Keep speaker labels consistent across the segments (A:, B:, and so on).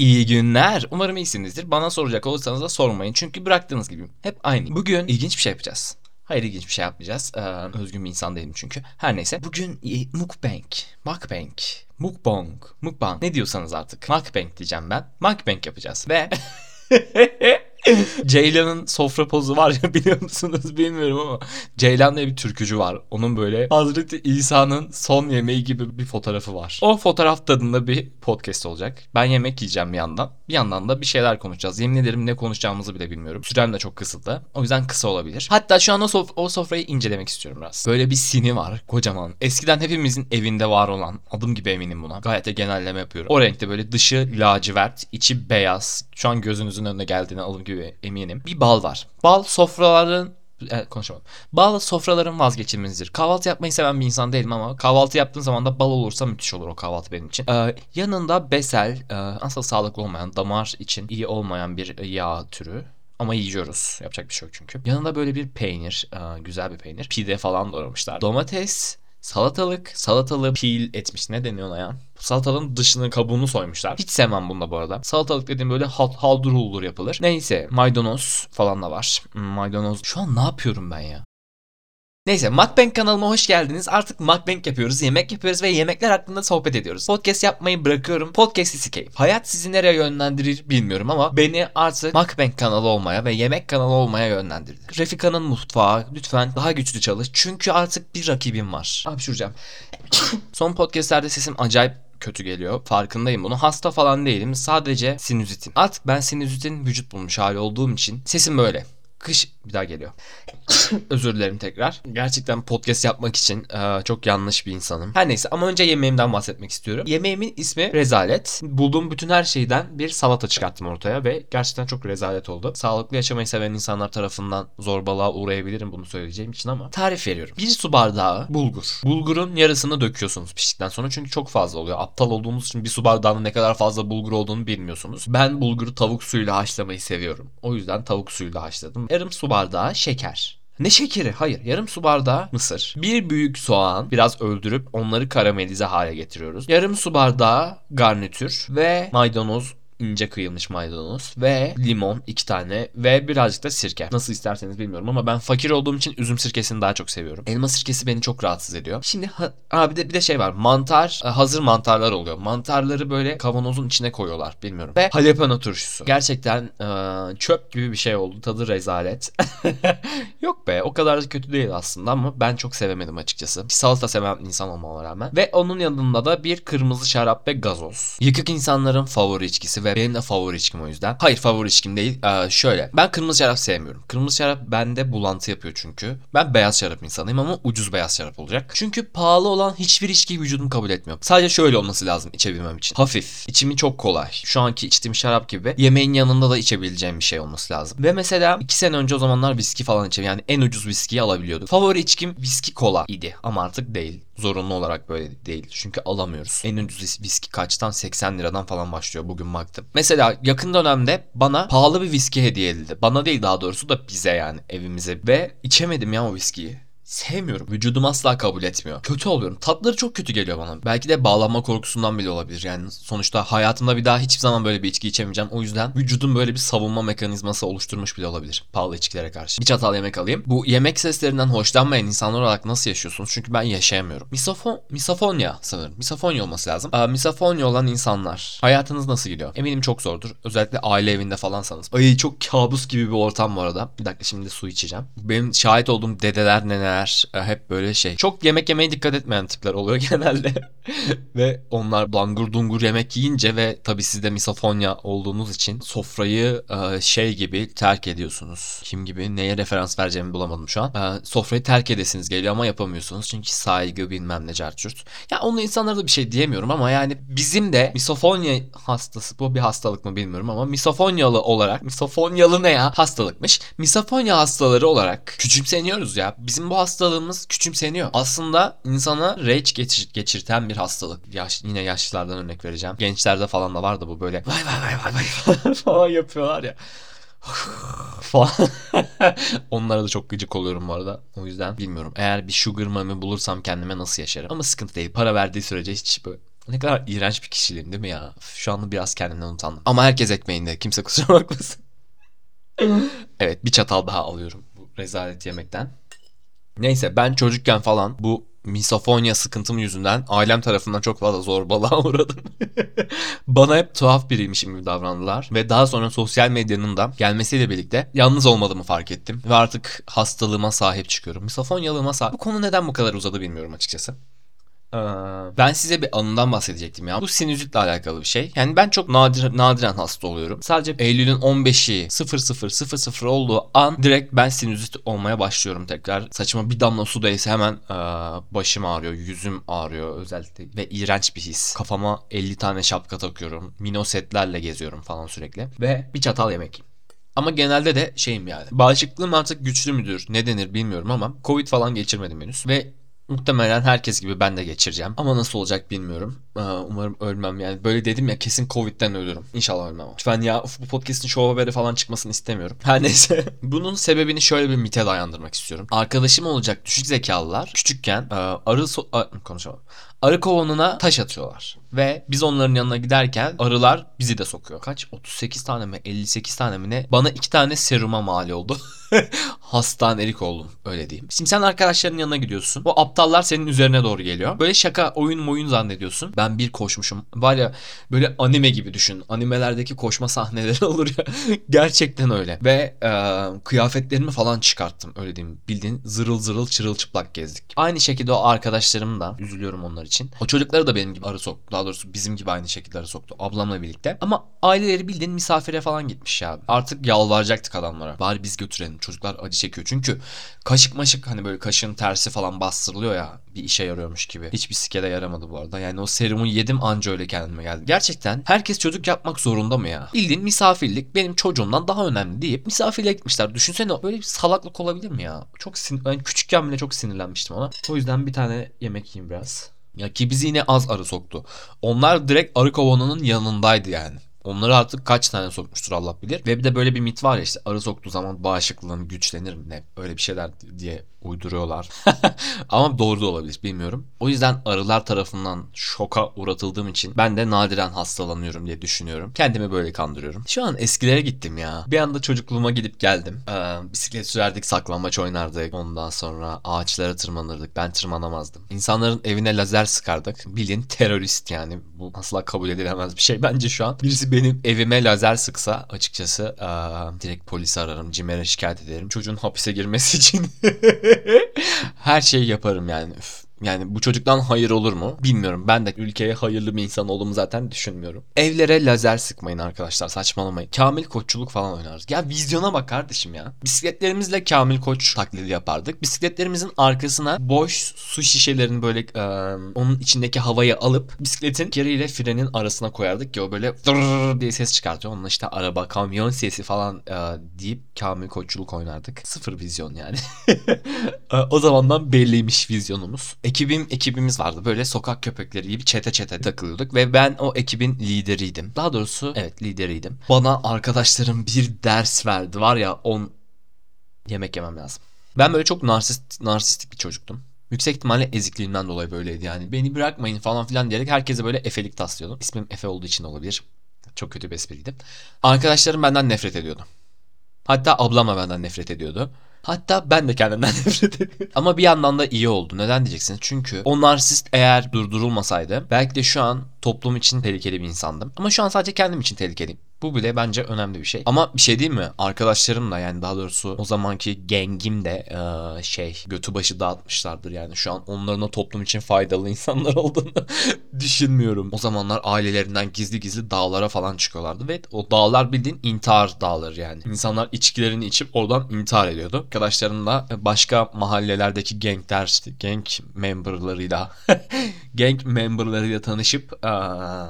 A: iyi günler. Umarım iyisinizdir. Bana soracak olursanız da sormayın. Çünkü bıraktığınız gibi hep aynı. Bugün ilginç bir şey yapacağız. Hayır ilginç bir şey yapmayacağız. Ee, özgün bir insan değilim çünkü. Her neyse. Bugün e, mukbang, mukbang, mukbang, mukbang. Ne diyorsanız artık. Mukbang diyeceğim ben. Mukbang yapacağız. Ve... Ceylan'ın sofra pozu var ya biliyor musunuz bilmiyorum ama Ceylan diye bir türkücü var. Onun böyle Hazreti İsa'nın son yemeği gibi bir fotoğrafı var. O fotoğraf tadında bir podcast olacak. Ben yemek yiyeceğim bir yandan. Bir yandan da bir şeyler konuşacağız. Yemin ederim ne konuşacağımızı bile bilmiyorum. Sürem de çok kısıtlı. O yüzden kısa olabilir. Hatta şu an o, sof- o sofrayı incelemek istiyorum biraz. Böyle bir sini var kocaman. Eskiden hepimizin evinde var olan adım gibi eminim buna. Gayet de genelleme yapıyorum. O renkte böyle dışı lacivert, içi beyaz. Şu an gözünüzün önüne geldiğine alım gibi eminim. Bir bal var. Bal sofraların Evet, konuşamadım. Bal sofraların vazgeçilmezidir. Kahvaltı yapmayı seven bir insan değilim ama kahvaltı yaptığın zaman da bal olursa müthiş olur o kahvaltı benim için. Ee, yanında besel, e, asla sağlıklı olmayan, damar için iyi olmayan bir yağ türü. Ama yiyoruz. Yapacak bir şey yok çünkü. Yanında böyle bir peynir, e, güzel bir peynir. Pide falan doğramışlar. Domates, salatalık, salatalığı peel etmiş. Ne deniyor ona ya? Salatalığın dışını kabuğunu soymuşlar. Hiç sevmem bunda bu arada. Salatalık dediğim böyle hal, haldur huldur yapılır. Neyse maydanoz falan da var. Hmm, maydanoz. Şu an ne yapıyorum ben ya? Neyse Mukbang kanalıma hoş geldiniz. Artık Mukbang yapıyoruz, yemek yapıyoruz ve yemekler hakkında sohbet ediyoruz. Podcast yapmayı bırakıyorum. Podcast is keyif. Hayat sizi nereye yönlendirir bilmiyorum ama beni artık Mukbang kanalı olmaya ve yemek kanalı olmaya yönlendirdi. Refika'nın mutfağı lütfen daha güçlü çalış. Çünkü artık bir rakibim var. Hapşuracağım. Son podcastlerde sesim acayip kötü geliyor. Farkındayım bunu. Hasta falan değilim. Sadece sinüzitim. Artık ben sinüzitin vücut bulmuş hali olduğum için sesim böyle. Kış bir daha geliyor. Özür dilerim tekrar. Gerçekten podcast yapmak için e, çok yanlış bir insanım. Her neyse ama önce yemeğimden bahsetmek istiyorum. Yemeğimin ismi rezalet. Bulduğum bütün her şeyden bir salata çıkarttım ortaya ve gerçekten çok rezalet oldu. Sağlıklı yaşamayı seven insanlar tarafından zorbalığa uğrayabilirim bunu söyleyeceğim için ama tarif veriyorum. Bir su bardağı bulgur. Bulgurun yarısını döküyorsunuz piştikten sonra çünkü çok fazla oluyor. Aptal olduğunuz için bir su bardağının ne kadar fazla bulgur olduğunu bilmiyorsunuz. Ben bulguru tavuk suyuyla haşlamayı seviyorum. O yüzden tavuk suyuyla haşladım. Yarım su bardağı şeker. Ne şekeri? Hayır. Yarım su bardağı mısır. Bir büyük soğan biraz öldürüp onları karamelize hale getiriyoruz. Yarım su bardağı garnitür ve maydanoz ince kıyılmış maydanoz ve limon iki tane ve birazcık da sirke. Nasıl isterseniz bilmiyorum ama ben fakir olduğum için üzüm sirkesini daha çok seviyorum. Elma sirkesi beni çok rahatsız ediyor. Şimdi ha, abi de bir de şey var. Mantar, e, hazır mantarlar oluyor. Mantarları böyle kavanozun içine koyuyorlar bilmiyorum. Ve jalapeno turşusu. Gerçekten e, çöp gibi bir şey oldu. Tadı rezalet. Yok be o kadar da kötü değil aslında ama ben çok sevemedim açıkçası. Salata seven insan olmama rağmen. Ve onun yanında da bir kırmızı şarap ve gazoz. Yıkık insanların favori içkisi ve benim de favori içkim o yüzden. Hayır favori içkim değil. Ee, şöyle. Ben kırmızı şarap sevmiyorum. Kırmızı şarap bende bulantı yapıyor çünkü. Ben beyaz şarap insanıyım ama ucuz beyaz şarap olacak. Çünkü pahalı olan hiçbir içkiyi vücudum kabul etmiyor. Sadece şöyle olması lazım içebilmem için. Hafif. İçimi çok kolay. Şu anki içtiğim şarap gibi. Yemeğin yanında da içebileceğim bir şey olması lazım. Ve mesela iki sene önce o zamanlar viski falan içebiliyordum. Yani en ucuz viskiyi alabiliyorduk. Favori içkim viski kola idi ama artık değil. Zorunlu olarak böyle değil. Çünkü alamıyoruz. En ucuz viski kaçtan? 80 liradan falan başlıyor bugün baktım. Mesela yakın dönemde bana pahalı bir viski hediye edildi. Bana değil daha doğrusu da bize yani evimize. Ve içemedim ya o viskiyi sevmiyorum. Vücudum asla kabul etmiyor. Kötü oluyorum. Tatları çok kötü geliyor bana. Belki de bağlanma korkusundan bile olabilir. Yani sonuçta hayatımda bir daha hiçbir zaman böyle bir içki içemeyeceğim. O yüzden vücudum böyle bir savunma mekanizması oluşturmuş bile olabilir. Pahalı içkilere karşı. Bir çatal yemek alayım. Bu yemek seslerinden hoşlanmayan insanlar olarak nasıl yaşıyorsunuz? Çünkü ben yaşayamıyorum. Misofon, misofonya sanırım. Misofonya olması lazım. Aa, misofonya olan insanlar. Hayatınız nasıl gidiyor? Eminim çok zordur. Özellikle aile evinde falansanız. Ay çok kabus gibi bir ortam bu arada. Bir dakika şimdi su içeceğim. Benim şahit olduğum dedeler neneler hep böyle şey. Çok yemek yemeye dikkat etmeyen tipler oluyor genelde. ve onlar langur dungur yemek yiyince ve tabii siz de misofonya olduğunuz için sofrayı e, şey gibi terk ediyorsunuz. Kim gibi neye referans vereceğimi bulamadım şu an. E, sofrayı terk edesiniz geliyor ama yapamıyorsunuz. Çünkü saygı bilmem ne carçurt. Ya onun insanlara da bir şey diyemiyorum ama yani bizim de misofonya hastası bu bir hastalık mı bilmiyorum ama misofonyalı olarak misofonyalı ne ya hastalıkmış. Misofonya hastaları olarak küçümseniyoruz ya. Bizim bu hastalığımız küçümseniyor. Aslında insana rage geçir, geçirten bir hastalık. Yaş, yine yaşlılardan örnek vereceğim. Gençlerde falan da vardı bu böyle vay vay vay vay vay falan yapıyorlar ya. falan. Onlara da çok gıcık oluyorum bu arada. O yüzden bilmiyorum. Eğer bir sugar mommy bulursam kendime nasıl yaşarım. Ama sıkıntı değil. Para verdiği sürece hiç böyle Ne kadar iğrenç bir kişiliğim değil mi ya? Şu anda biraz kendimden utandım. Ama herkes ekmeğinde. Kimse kusura bakmasın. evet bir çatal daha alıyorum bu rezalet yemekten. Neyse ben çocukken falan bu misofonya sıkıntım yüzünden ailem tarafından çok fazla zorbalığa uğradım. Bana hep tuhaf biriymişim gibi davrandılar. Ve daha sonra sosyal medyanın da gelmesiyle birlikte yalnız olmadığımı fark ettim. Ve artık hastalığıma sahip çıkıyorum. Misofonyalığıma sahip. Bu konu neden bu kadar uzadı bilmiyorum açıkçası. Ee, ben size bir anından bahsedecektim ya. Bu sinüzitle alakalı bir şey. Yani ben çok nadir, nadiren hasta oluyorum. Sadece Eylül'ün 15'i 0000 olduğu an direkt ben sinüzit olmaya başlıyorum tekrar. Saçıma bir damla su değse hemen ee, başım ağrıyor, yüzüm ağrıyor özellikle ve iğrenç bir his. Kafama 50 tane şapka takıyorum. Minosetlerle geziyorum falan sürekli. Ve bir çatal yemek. Ama genelde de şeyim yani. Bağışıklığım artık güçlü müdür? Ne denir bilmiyorum ama Covid falan geçirmedim henüz. Ve Muhtemelen herkes gibi ben de geçireceğim. Ama nasıl olacak bilmiyorum. Umarım ölmem yani. Böyle dedim ya kesin Covid'den ölürüm. İnşallah ölmem. Lütfen ya bu podcast'in show haberi falan çıkmasını istemiyorum. Her neyse. Bunun sebebini şöyle bir mite dayandırmak istiyorum. Arkadaşım olacak düşük zekalılar küçükken arı so konuşamam. Arı kovanına taş atıyorlar. Ve biz onların yanına giderken arılar bizi de sokuyor. Kaç? 38 tane mi? 58 tane mi ne? Bana iki tane seruma mal oldu. Hastanelik oldum öyle diyeyim. Şimdi sen arkadaşların yanına gidiyorsun. O aptallar senin üzerine doğru geliyor. Böyle şaka oyun oyun zannediyorsun. Ben bir koşmuşum. Var ya böyle anime gibi düşün. Animelerdeki koşma sahneleri olur ya. Gerçekten öyle. Ve e, kıyafetlerimi falan çıkarttım öyle diyeyim. Bildiğin zırıl zırıl çırılçıplak gezdik. Aynı şekilde o arkadaşlarım da üzülüyorum onlar için. O çocukları da benim gibi arı soktu. Daha doğrusu bizim gibi aynı şekilde arı soktu. Ablamla birlikte. Ama aileleri bildiğin misafire falan gitmiş ya. Artık yalvaracaktık adamlara. Bari biz götürelim. Çocuklar acı çekiyor. Çünkü kaşık maşık hani böyle kaşın tersi falan bastırılıyor ya bir işe yarıyormuş gibi. Hiçbir sikede yaramadı bu arada. Yani o serumu yedim anca öyle kendime geldi. Gerçekten herkes çocuk yapmak zorunda mı ya? Bildiğin misafirlik benim çocuğumdan daha önemli deyip misafirliğe gitmişler. Düşünsene böyle bir salaklık olabilir mi ya? Çok sin ben küçükken bile çok sinirlenmiştim ona. O yüzden bir tane yemek yiyeyim biraz. Ya ki bizi yine az arı soktu. Onlar direkt arı kovanının yanındaydı yani. Onları artık kaç tane sokmuştur Allah bilir. Ve bir de böyle bir mit var ya işte arı soktuğu zaman bağışıklığın güçlenir mi ne? Öyle bir şeyler diye uyduruyorlar. Ama doğru da olabilir bilmiyorum. O yüzden arılar tarafından şoka uğratıldığım için ben de nadiren hastalanıyorum diye düşünüyorum. Kendimi böyle kandırıyorum. Şu an eskilere gittim ya. Bir anda çocukluğuma gidip geldim. Ee, bisiklet sürerdik, saklambaç oynardık. Ondan sonra ağaçlara tırmanırdık. Ben tırmanamazdım. İnsanların evine lazer sıkardık. Bilin terörist yani. Bu asla kabul edilemez bir şey bence şu an. Birisi benim evime lazer sıksa açıkçası ee, direkt polisi ararım. Cimer'e şikayet ederim. Çocuğun hapise girmesi için. Her şeyi yaparım yani. Üf. Yani bu çocuktan hayır olur mu? Bilmiyorum. Ben de ülkeye hayırlı bir insan olduğumu zaten düşünmüyorum. Evlere lazer sıkmayın arkadaşlar. Saçmalamayın. Kamil koççuluk falan oynarız. Ya vizyona bak kardeşim ya. Bisikletlerimizle Kamil koç taklidi yapardık. Bisikletlerimizin arkasına boş su şişelerini böyle e, onun içindeki havayı alıp bisikletin keriyle frenin arasına koyardık ki o böyle diye ses çıkartıyor. Onunla işte araba, kamyon sesi falan e, deyip Kamil koççuluk oynardık. Sıfır vizyon yani. o zamandan belliymiş vizyonumuz ekibim ekibimiz vardı. Böyle sokak köpekleri gibi çete çete takılıyorduk ve ben o ekibin lideriydim. Daha doğrusu evet lideriydim. Bana arkadaşlarım bir ders verdi. Var ya on yemek yemem lazım. Ben böyle çok narsist, narsistik bir çocuktum. Yüksek ihtimalle ezikliğimden dolayı böyleydi yani. Beni bırakmayın falan filan diyerek herkese böyle Efe'lik taslıyordum. İsmim Efe olduğu için olabilir. Çok kötü bir espriydi. Arkadaşlarım benden nefret ediyordu. Hatta ablam benden nefret ediyordu. Hatta ben de kendimden nefret ediyorum. Ama bir yandan da iyi oldu. Neden diyeceksiniz? Çünkü o narsist eğer durdurulmasaydı belki de şu an toplum için tehlikeli bir insandım. Ama şu an sadece kendim için tehlikeliyim. Bu bile bence önemli bir şey. Ama bir şey değil mi? Arkadaşlarım da yani daha doğrusu o zamanki gengim de e, şey götü başı dağıtmışlardır yani. Şu an onların o toplum için faydalı insanlar olduğunu düşünmüyorum. O zamanlar ailelerinden gizli gizli dağlara falan çıkıyorlardı ve o dağlar bildiğin intihar dağları yani. İnsanlar içkilerini içip oradan intihar ediyordu. Arkadaşlarım da başka mahallelerdeki gangler gang memberlarıyla gang memberlarıyla tanışıp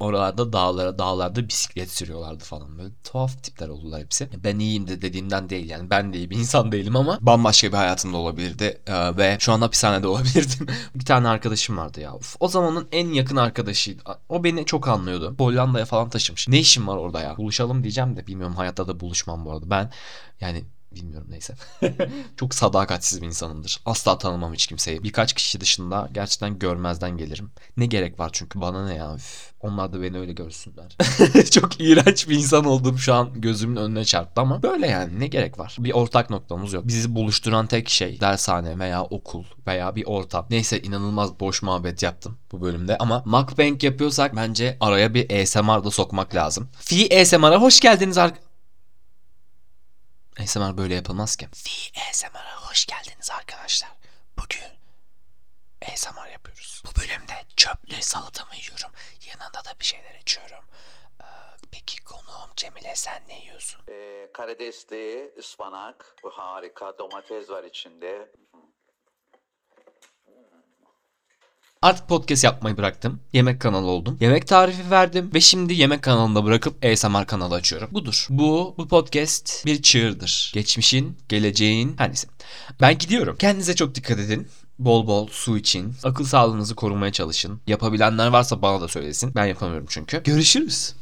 A: oralarda dağlara dağlarda bisiklet sürüyorlardı falan böyle tuhaf tipler oldular hepsi. Ben iyiyim de dediğimden değil yani ben de iyi bir insan değilim ama bambaşka bir hayatımda olabilirdi ee, ve şu an hapishanede olabilirdim. bir tane arkadaşım vardı ya. Uf, o zamanın en yakın arkadaşıydı. O beni çok anlıyordu. Hollanda'ya falan taşımış. Ne işim var orada ya? Buluşalım diyeceğim de bilmiyorum hayatta da buluşmam bu arada. Ben yani Bilmiyorum neyse. Çok sadakatsiz bir insanımdır. Asla tanımam hiç kimseyi. Birkaç kişi dışında gerçekten görmezden gelirim. Ne gerek var çünkü bana ne ya üf. Onlar da beni öyle görsünler. Çok iğrenç bir insan olduğum şu an gözümün önüne çarptı ama böyle yani ne gerek var? Bir ortak noktamız yok. Bizi buluşturan tek şey dershane veya okul veya bir ortam. Neyse inanılmaz boş muhabbet yaptım bu bölümde ama mukbang yapıyorsak bence araya bir ASMR da sokmak lazım. Fi ASMR'a hoş geldiniz ar... ASMR böyle yapılmaz ki. ASMR'a hoş geldiniz arkadaşlar. Bugün ASMR yapıyoruz. Bu bölümde çöplü salatamı yiyorum. Yanında da bir şeyler içiyorum. Ee, peki konuğum Cemile sen ne yiyorsun?
B: Ee, karidesli, ıspanak, harika, domates var içinde.
A: Artık podcast yapmayı bıraktım. Yemek kanalı oldum. Yemek tarifi verdim ve şimdi yemek kanalında bırakıp ASMR kanalı açıyorum. Budur. Bu bu podcast bir çığırdır. Geçmişin, geleceğin, her neyse. Ben gidiyorum. Kendinize çok dikkat edin. Bol bol su için. Akıl sağlığınızı korumaya çalışın. Yapabilenler varsa bana da söylesin. Ben yapamıyorum çünkü. Görüşürüz.